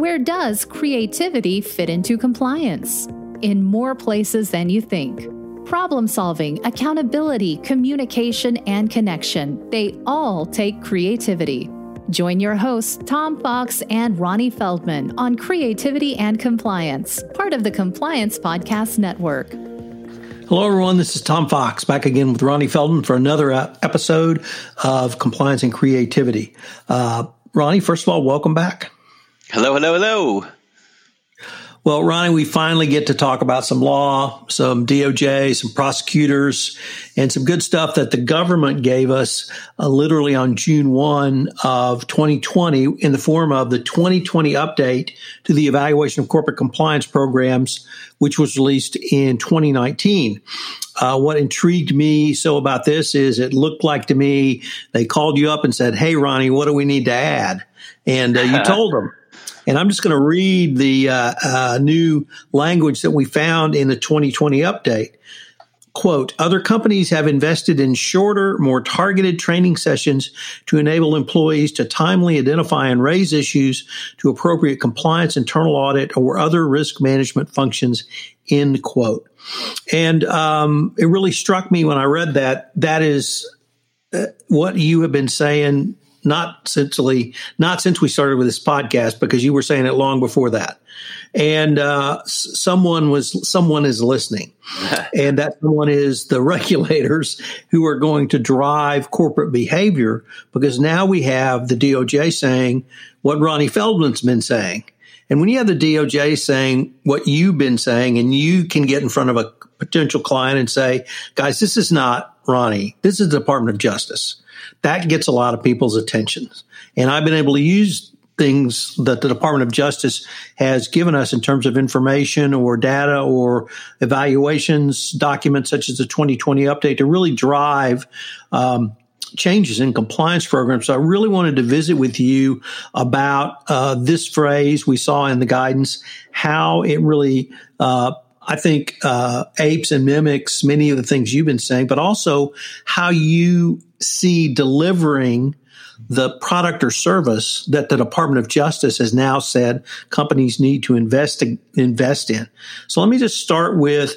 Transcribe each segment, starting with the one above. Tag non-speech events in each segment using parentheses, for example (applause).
Where does creativity fit into compliance? In more places than you think. Problem solving, accountability, communication, and connection, they all take creativity. Join your hosts, Tom Fox and Ronnie Feldman, on Creativity and Compliance, part of the Compliance Podcast Network. Hello, everyone. This is Tom Fox back again with Ronnie Feldman for another uh, episode of Compliance and Creativity. Uh, Ronnie, first of all, welcome back. Hello, hello, hello. Well, Ronnie, we finally get to talk about some law, some DOJ, some prosecutors, and some good stuff that the government gave us uh, literally on June 1 of 2020 in the form of the 2020 update to the evaluation of corporate compliance programs, which was released in 2019. Uh, what intrigued me so about this is it looked like to me they called you up and said, Hey, Ronnie, what do we need to add? And uh, you (laughs) told them. And I'm just going to read the uh, uh, new language that we found in the 2020 update. Quote, other companies have invested in shorter, more targeted training sessions to enable employees to timely identify and raise issues to appropriate compliance, internal audit, or other risk management functions, end quote. And um, it really struck me when I read that. That is uh, what you have been saying not since not since we started with this podcast because you were saying it long before that. And uh, someone was someone is listening. (laughs) And that someone is the regulators who are going to drive corporate behavior because now we have the doj saying what ronnie feldman's been saying. And when you have the doj saying what you've been saying and you can get in front of a potential client and say guys this is not ronnie. This is the department of justice that gets a lot of people's attention. And I've been able to use things that the Department of Justice has given us in terms of information or data or evaluations, documents such as the 2020 update to really drive um, changes in compliance programs. So I really wanted to visit with you about uh, this phrase we saw in the guidance, how it really uh, I think uh, apes and mimics many of the things you've been saying, but also how you see delivering the product or service that the Department of Justice has now said companies need to invest invest in. So let me just start with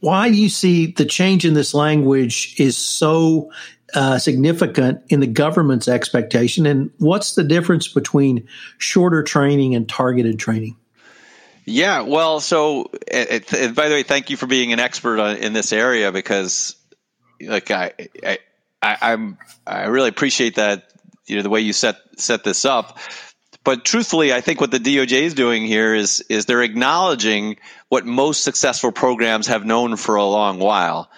why you see the change in this language is so uh, significant in the government's expectation, and what's the difference between shorter training and targeted training? Yeah, well, so uh, uh, it, it, by the way, thank you for being an expert on, in this area because, like, I, I'm, I really appreciate that. You know, the way you set set this up. But truthfully, I think what the DOJ is doing here is is they're acknowledging what most successful programs have known for a long while,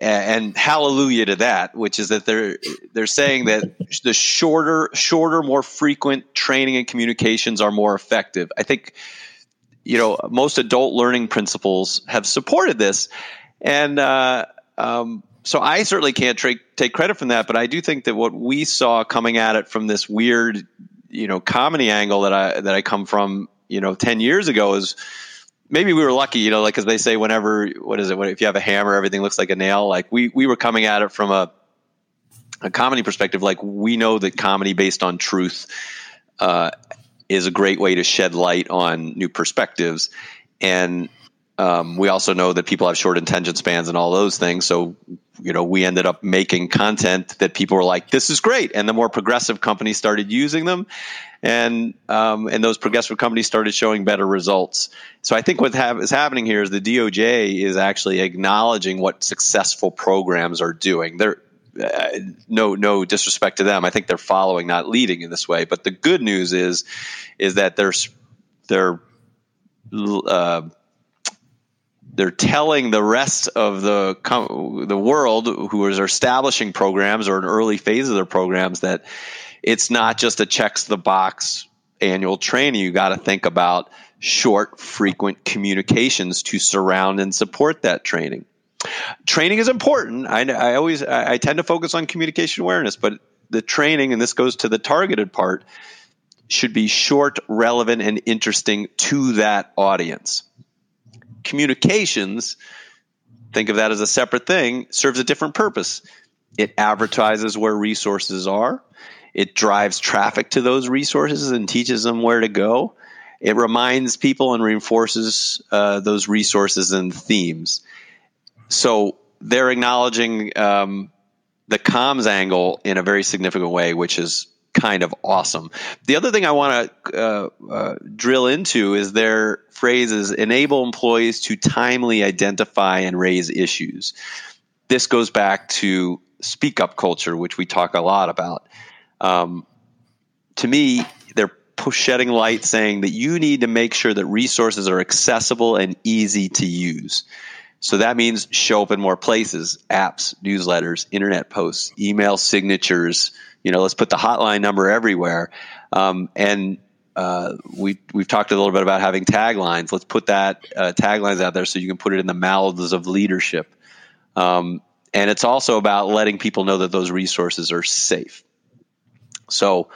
and hallelujah to that, which is that they're they're saying that the shorter, shorter, more frequent training and communications are more effective. I think you know, most adult learning principles have supported this. And uh, um, so I certainly can't tra- take credit from that, but I do think that what we saw coming at it from this weird, you know, comedy angle that I that I come from, you know, ten years ago is maybe we were lucky, you know, like as they say, whenever what is it? If you have a hammer, everything looks like a nail. Like we we were coming at it from a a comedy perspective. Like we know that comedy based on truth uh, is a great way to shed light on new perspectives. And um, we also know that people have short attention spans and all those things. So, you know, we ended up making content that people were like, "This is great," and the more progressive companies started using them, and um, and those progressive companies started showing better results. So, I think what have, is happening here is the DOJ is actually acknowledging what successful programs are doing. They're uh, no no disrespect to them. I think they're following, not leading in this way. But the good news is is that there's they're uh, they're telling the rest of the the world who is establishing programs or an early phase of their programs that it's not just a checks the box annual training. You got to think about short, frequent communications to surround and support that training. Training is important. I, I always I, I tend to focus on communication awareness, but the training, and this goes to the targeted part, should be short, relevant, and interesting to that audience. Communications, think of that as a separate thing, serves a different purpose. It advertises where resources are, it drives traffic to those resources and teaches them where to go. it reminds people and reinforces uh, those resources and themes. So they're acknowledging um, the comms angle in a very significant way, which is kind of awesome. The other thing I want to uh, uh, drill into is their phrases enable employees to timely identify and raise issues. This goes back to speak up culture, which we talk a lot about. Um, to me, they're shedding light saying that you need to make sure that resources are accessible and easy to use. So that means show up in more places, apps, newsletters, internet posts, email signatures. You know, let's put the hotline number everywhere. Um, and uh, we we've talked a little bit about having taglines. Let's put that uh, taglines out there so you can put it in the mouths of leadership. Um, and it's also about letting people know that those resources are safe. So,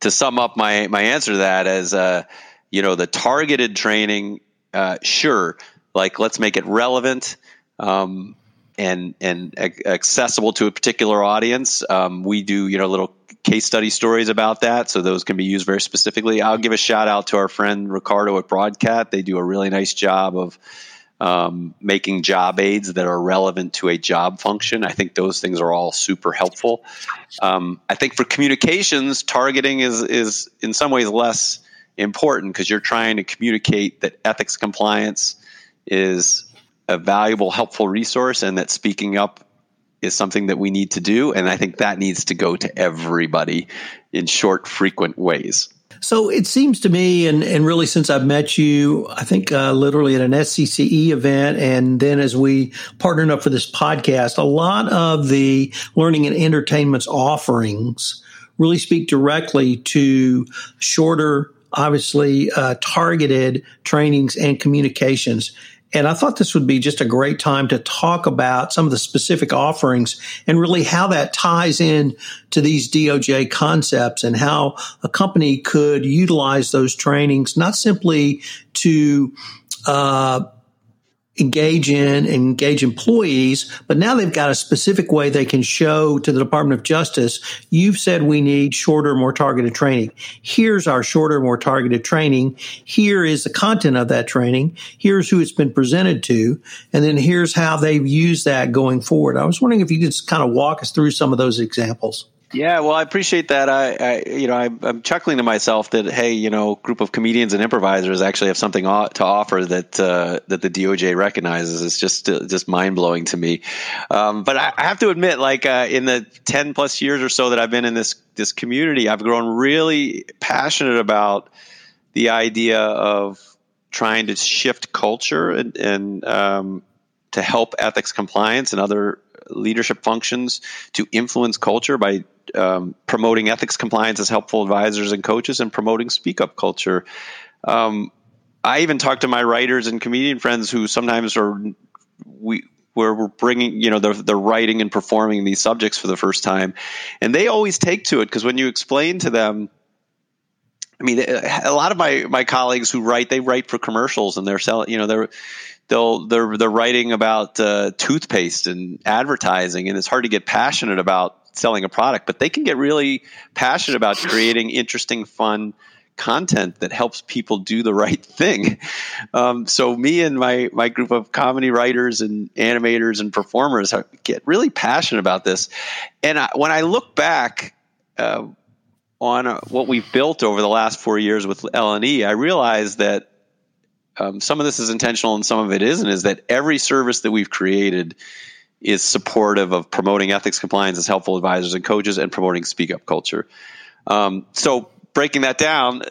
to sum up my my answer to that, as uh, you know, the targeted training, uh, sure, like let's make it relevant um, and and accessible to a particular audience. Um, we do you know little case study stories about that, so those can be used very specifically. I'll give a shout out to our friend Ricardo at Broadcat. They do a really nice job of um, making job aids that are relevant to a job function. I think those things are all super helpful. Um, I think for communications, targeting is is in some ways less important because you're trying to communicate that ethics compliance is a valuable, helpful resource, and that speaking up is something that we need to do. And I think that needs to go to everybody in short, frequent ways. So it seems to me, and, and really since I've met you, I think uh, literally at an SCCE event, and then as we partnered up for this podcast, a lot of the learning and entertainment's offerings really speak directly to shorter, obviously uh, targeted trainings and communications. And I thought this would be just a great time to talk about some of the specific offerings and really how that ties in to these DOJ concepts and how a company could utilize those trainings, not simply to, uh, engage in and engage employees, but now they've got a specific way they can show to the Department of Justice, you've said we need shorter, more targeted training. Here's our shorter, more targeted training. Here is the content of that training. Here's who it's been presented to. And then here's how they've used that going forward. I was wondering if you could kind of walk us through some of those examples. Yeah, well, I appreciate that. I, I you know, I, am chuckling to myself that hey, you know, group of comedians and improvisers actually have something to offer that uh, that the DOJ recognizes. It's just uh, just mind blowing to me. Um, but I, I, have to admit, like uh, in the ten plus years or so that I've been in this this community, I've grown really passionate about the idea of trying to shift culture and, and um, to help ethics compliance and other leadership functions to influence culture by um, promoting ethics compliance as helpful advisors and coaches and promoting speak up culture. Um, I even talk to my writers and comedian friends who sometimes are we where we're bringing you know they're, they're writing and performing these subjects for the first time, and they always take to it because when you explain to them. I mean, a lot of my, my colleagues who write, they write for commercials and they're selling, you know, they're, they'll they're they're writing about uh, toothpaste and advertising, and it's hard to get passionate about selling a product, but they can get really passionate about creating interesting, fun content that helps people do the right thing. Um, so me and my my group of comedy writers and animators and performers get really passionate about this. And I, when I look back uh, on uh, what we've built over the last four years with L&E, I realize that um, some of this is intentional and some of it isn't. Is that every service that we've created is supportive of promoting ethics compliance as helpful advisors and coaches and promoting speak up culture. Um, so breaking that down,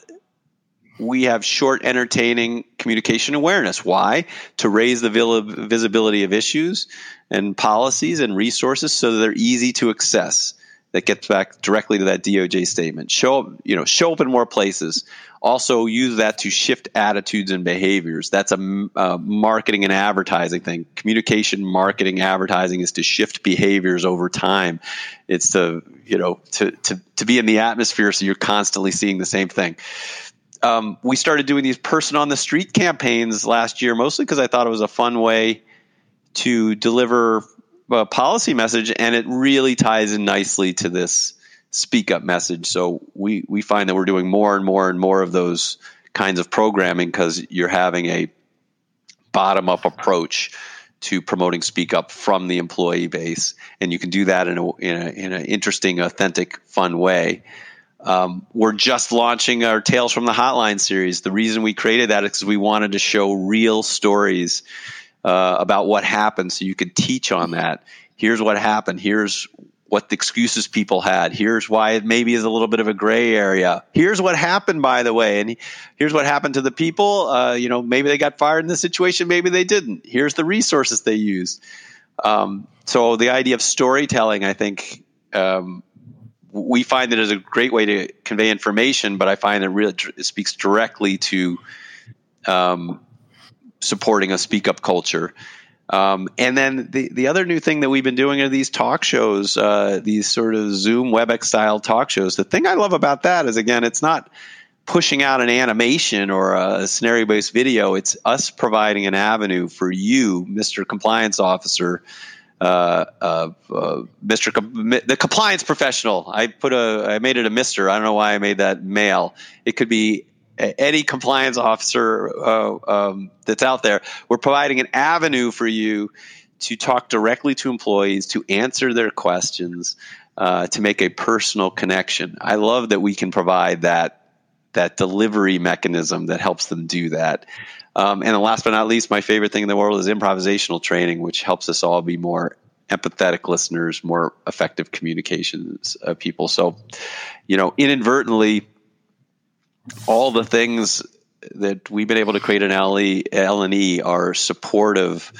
we have short, entertaining communication awareness. Why? To raise the visibility of issues and policies and resources so that they're easy to access. That gets back directly to that DOJ statement. Show up, you know, show up in more places also use that to shift attitudes and behaviors. That's a, a, marketing and advertising thing. Communication, marketing, advertising is to shift behaviors over time. It's to you know to to to be in the atmosphere so you're constantly seeing the same thing. Um, we started doing these person on the street campaigns last year, mostly because I thought it was a fun way to deliver a policy message, and it really ties in nicely to this speak up message. So we we find that we're doing more and more and more of those kinds of programming because you're having a bottom up approach to promoting speak up from the employee base and you can do that in a in, a, in an interesting authentic fun way um, we're just launching our tales from the hotline series the reason we created that is because we wanted to show real stories uh, about what happened so you could teach on that here's what happened here's what the excuses people had. Here's why it maybe is a little bit of a gray area. Here's what happened, by the way, and here's what happened to the people. Uh, you know, maybe they got fired in this situation, maybe they didn't. Here's the resources they used. Um, so the idea of storytelling, I think, um, we find it as a great way to convey information, but I find it really it speaks directly to um, supporting a speak up culture. Um, and then the, the other new thing that we've been doing are these talk shows, uh, these sort of Zoom WebEx style talk shows. The thing I love about that is, again, it's not pushing out an animation or a scenario based video. It's us providing an avenue for you, Mr. Compliance Officer, uh, uh, uh, Mr. Com- the compliance professional. I put a, I made it a Mister. I don't know why I made that male. It could be any compliance officer uh, um, that's out there, we're providing an avenue for you to talk directly to employees, to answer their questions, uh, to make a personal connection. I love that we can provide that that delivery mechanism that helps them do that. Um, and last but not least, my favorite thing in the world is improvisational training, which helps us all be more empathetic listeners, more effective communications uh, people. So, you know, inadvertently all the things that we've been able to create in L&E are supportive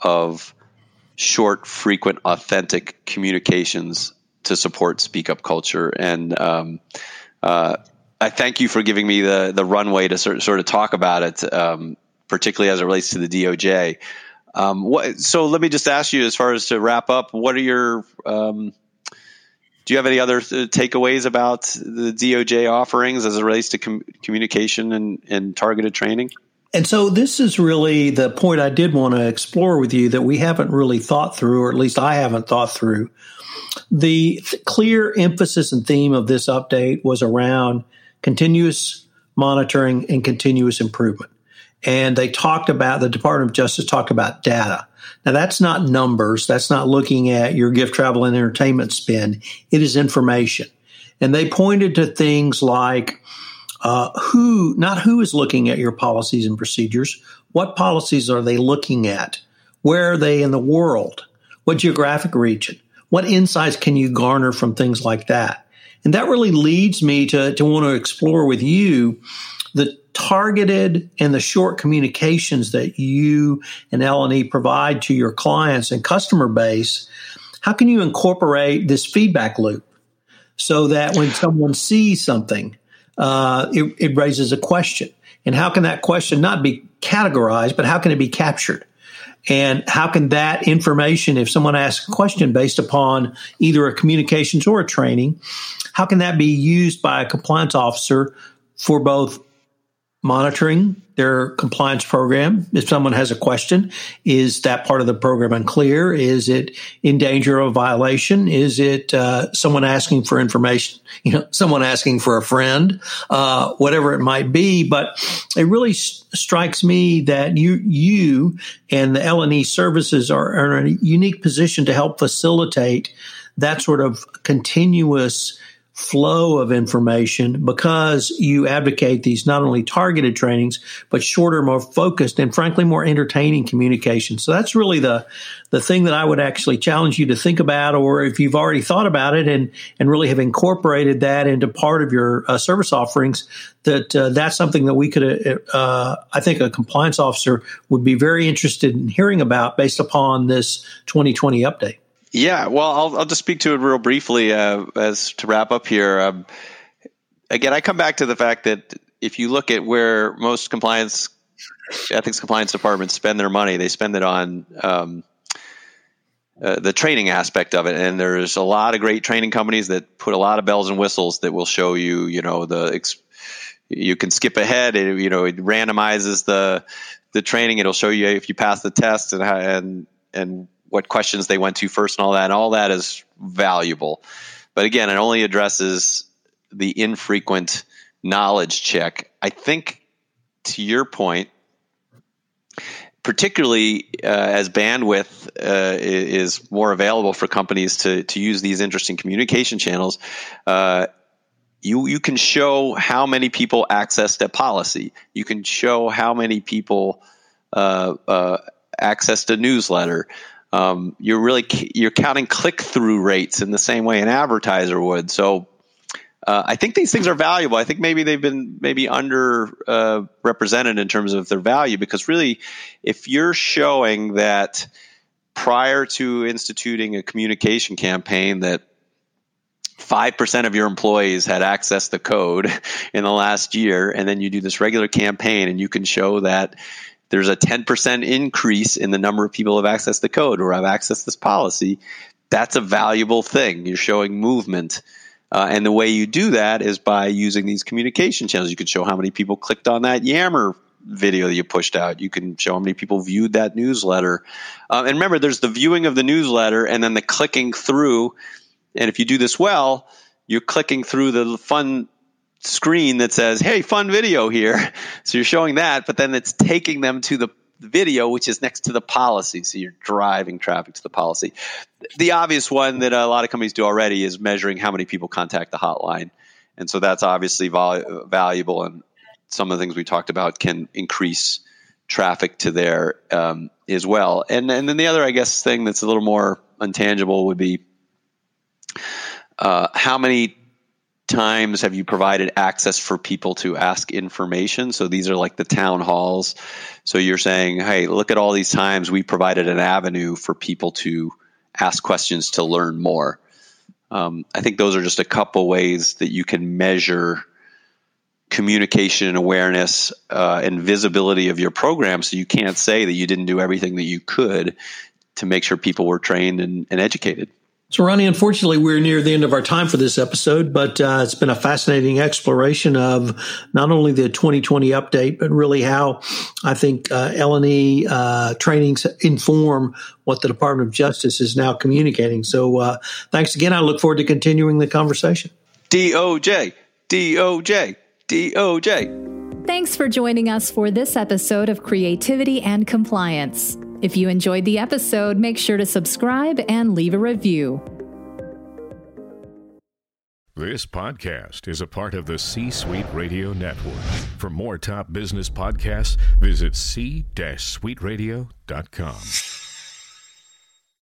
of short, frequent, authentic communications to support speak up culture. And um, uh, I thank you for giving me the the runway to sort, sort of talk about it, um, particularly as it relates to the DOJ. Um, what, so let me just ask you, as far as to wrap up, what are your um, do you have any other uh, takeaways about the DOJ offerings as it relates to com- communication and, and targeted training? And so this is really the point I did want to explore with you that we haven't really thought through, or at least I haven't thought through. The th- clear emphasis and theme of this update was around continuous monitoring and continuous improvement. And they talked about, the Department of Justice talked about data. Now, that's not numbers. That's not looking at your gift, travel, and entertainment spend. It is information. And they pointed to things like uh, who, not who is looking at your policies and procedures, what policies are they looking at? Where are they in the world? What geographic region? What insights can you garner from things like that? And that really leads me to, to want to explore with you the targeted and the short communications that you and L&E provide to your clients and customer base, how can you incorporate this feedback loop so that when someone sees something, uh, it, it raises a question? And how can that question not be categorized, but how can it be captured? And how can that information, if someone asks a question based upon either a communications or a training, how can that be used by a compliance officer for both monitoring their compliance program. If someone has a question, is that part of the program unclear? Is it in danger of violation? Is it uh, someone asking for information? You know, someone asking for a friend, uh, whatever it might be. But it really s- strikes me that you, you and the L and E services are, are in a unique position to help facilitate that sort of continuous flow of information because you advocate these not only targeted trainings but shorter more focused and frankly more entertaining communication. So that's really the the thing that i would actually challenge you to think about or if you've already thought about it and and really have incorporated that into part of your uh, service offerings that uh, that's something that we could uh, uh i think a compliance officer would be very interested in hearing about based upon this 2020 update yeah, well, I'll, I'll just speak to it real briefly uh, as to wrap up here. Um, again, I come back to the fact that if you look at where most compliance ethics compliance departments spend their money, they spend it on um, uh, the training aspect of it. And there's a lot of great training companies that put a lot of bells and whistles that will show you, you know, the ex- you can skip ahead. It, you know, it randomizes the the training. It'll show you if you pass the test and and and what questions they went to first and all that. And all that is valuable. But again, it only addresses the infrequent knowledge check. I think to your point, particularly uh, as bandwidth uh, is more available for companies to to use these interesting communication channels, uh, you you can show how many people accessed a policy. You can show how many people uh, uh, accessed a newsletter. Um, you're really you're counting click through rates in the same way an advertiser would. So uh, I think these things are valuable. I think maybe they've been maybe under uh, represented in terms of their value because really, if you're showing that prior to instituting a communication campaign that 5% of your employees had accessed the code (laughs) in the last year, and then you do this regular campaign and you can show that there's a 10% increase in the number of people who have accessed the code or have accessed this policy, that's a valuable thing. You're showing movement. Uh, and the way you do that is by using these communication channels. You can show how many people clicked on that Yammer video that you pushed out. You can show how many people viewed that newsletter. Uh, and remember, there's the viewing of the newsletter and then the clicking through and if you do this well, you're clicking through the fun screen that says, "Hey, fun video here." (laughs) So you're showing that, but then it's taking them to the video, which is next to the policy. So you're driving traffic to the policy. The obvious one that a lot of companies do already is measuring how many people contact the hotline, and so that's obviously vol- valuable. And some of the things we talked about can increase traffic to there um, as well. And and then the other, I guess, thing that's a little more intangible would be uh, how many times have you provided access for people to ask information? So these are like the town halls. So you're saying, hey, look at all these times we provided an avenue for people to ask questions to learn more. Um, I think those are just a couple ways that you can measure communication and awareness uh, and visibility of your program so you can't say that you didn't do everything that you could to make sure people were trained and, and educated. So, Ronnie, unfortunately, we're near the end of our time for this episode, but uh, it's been a fascinating exploration of not only the 2020 update, but really how I think uh, L&E uh, trainings inform what the Department of Justice is now communicating. So, uh, thanks again. I look forward to continuing the conversation. DOJ, DOJ, DOJ. Thanks for joining us for this episode of Creativity and Compliance. If you enjoyed the episode, make sure to subscribe and leave a review. This podcast is a part of the C Suite Radio Network. For more top business podcasts, visit c-suiteradio.com.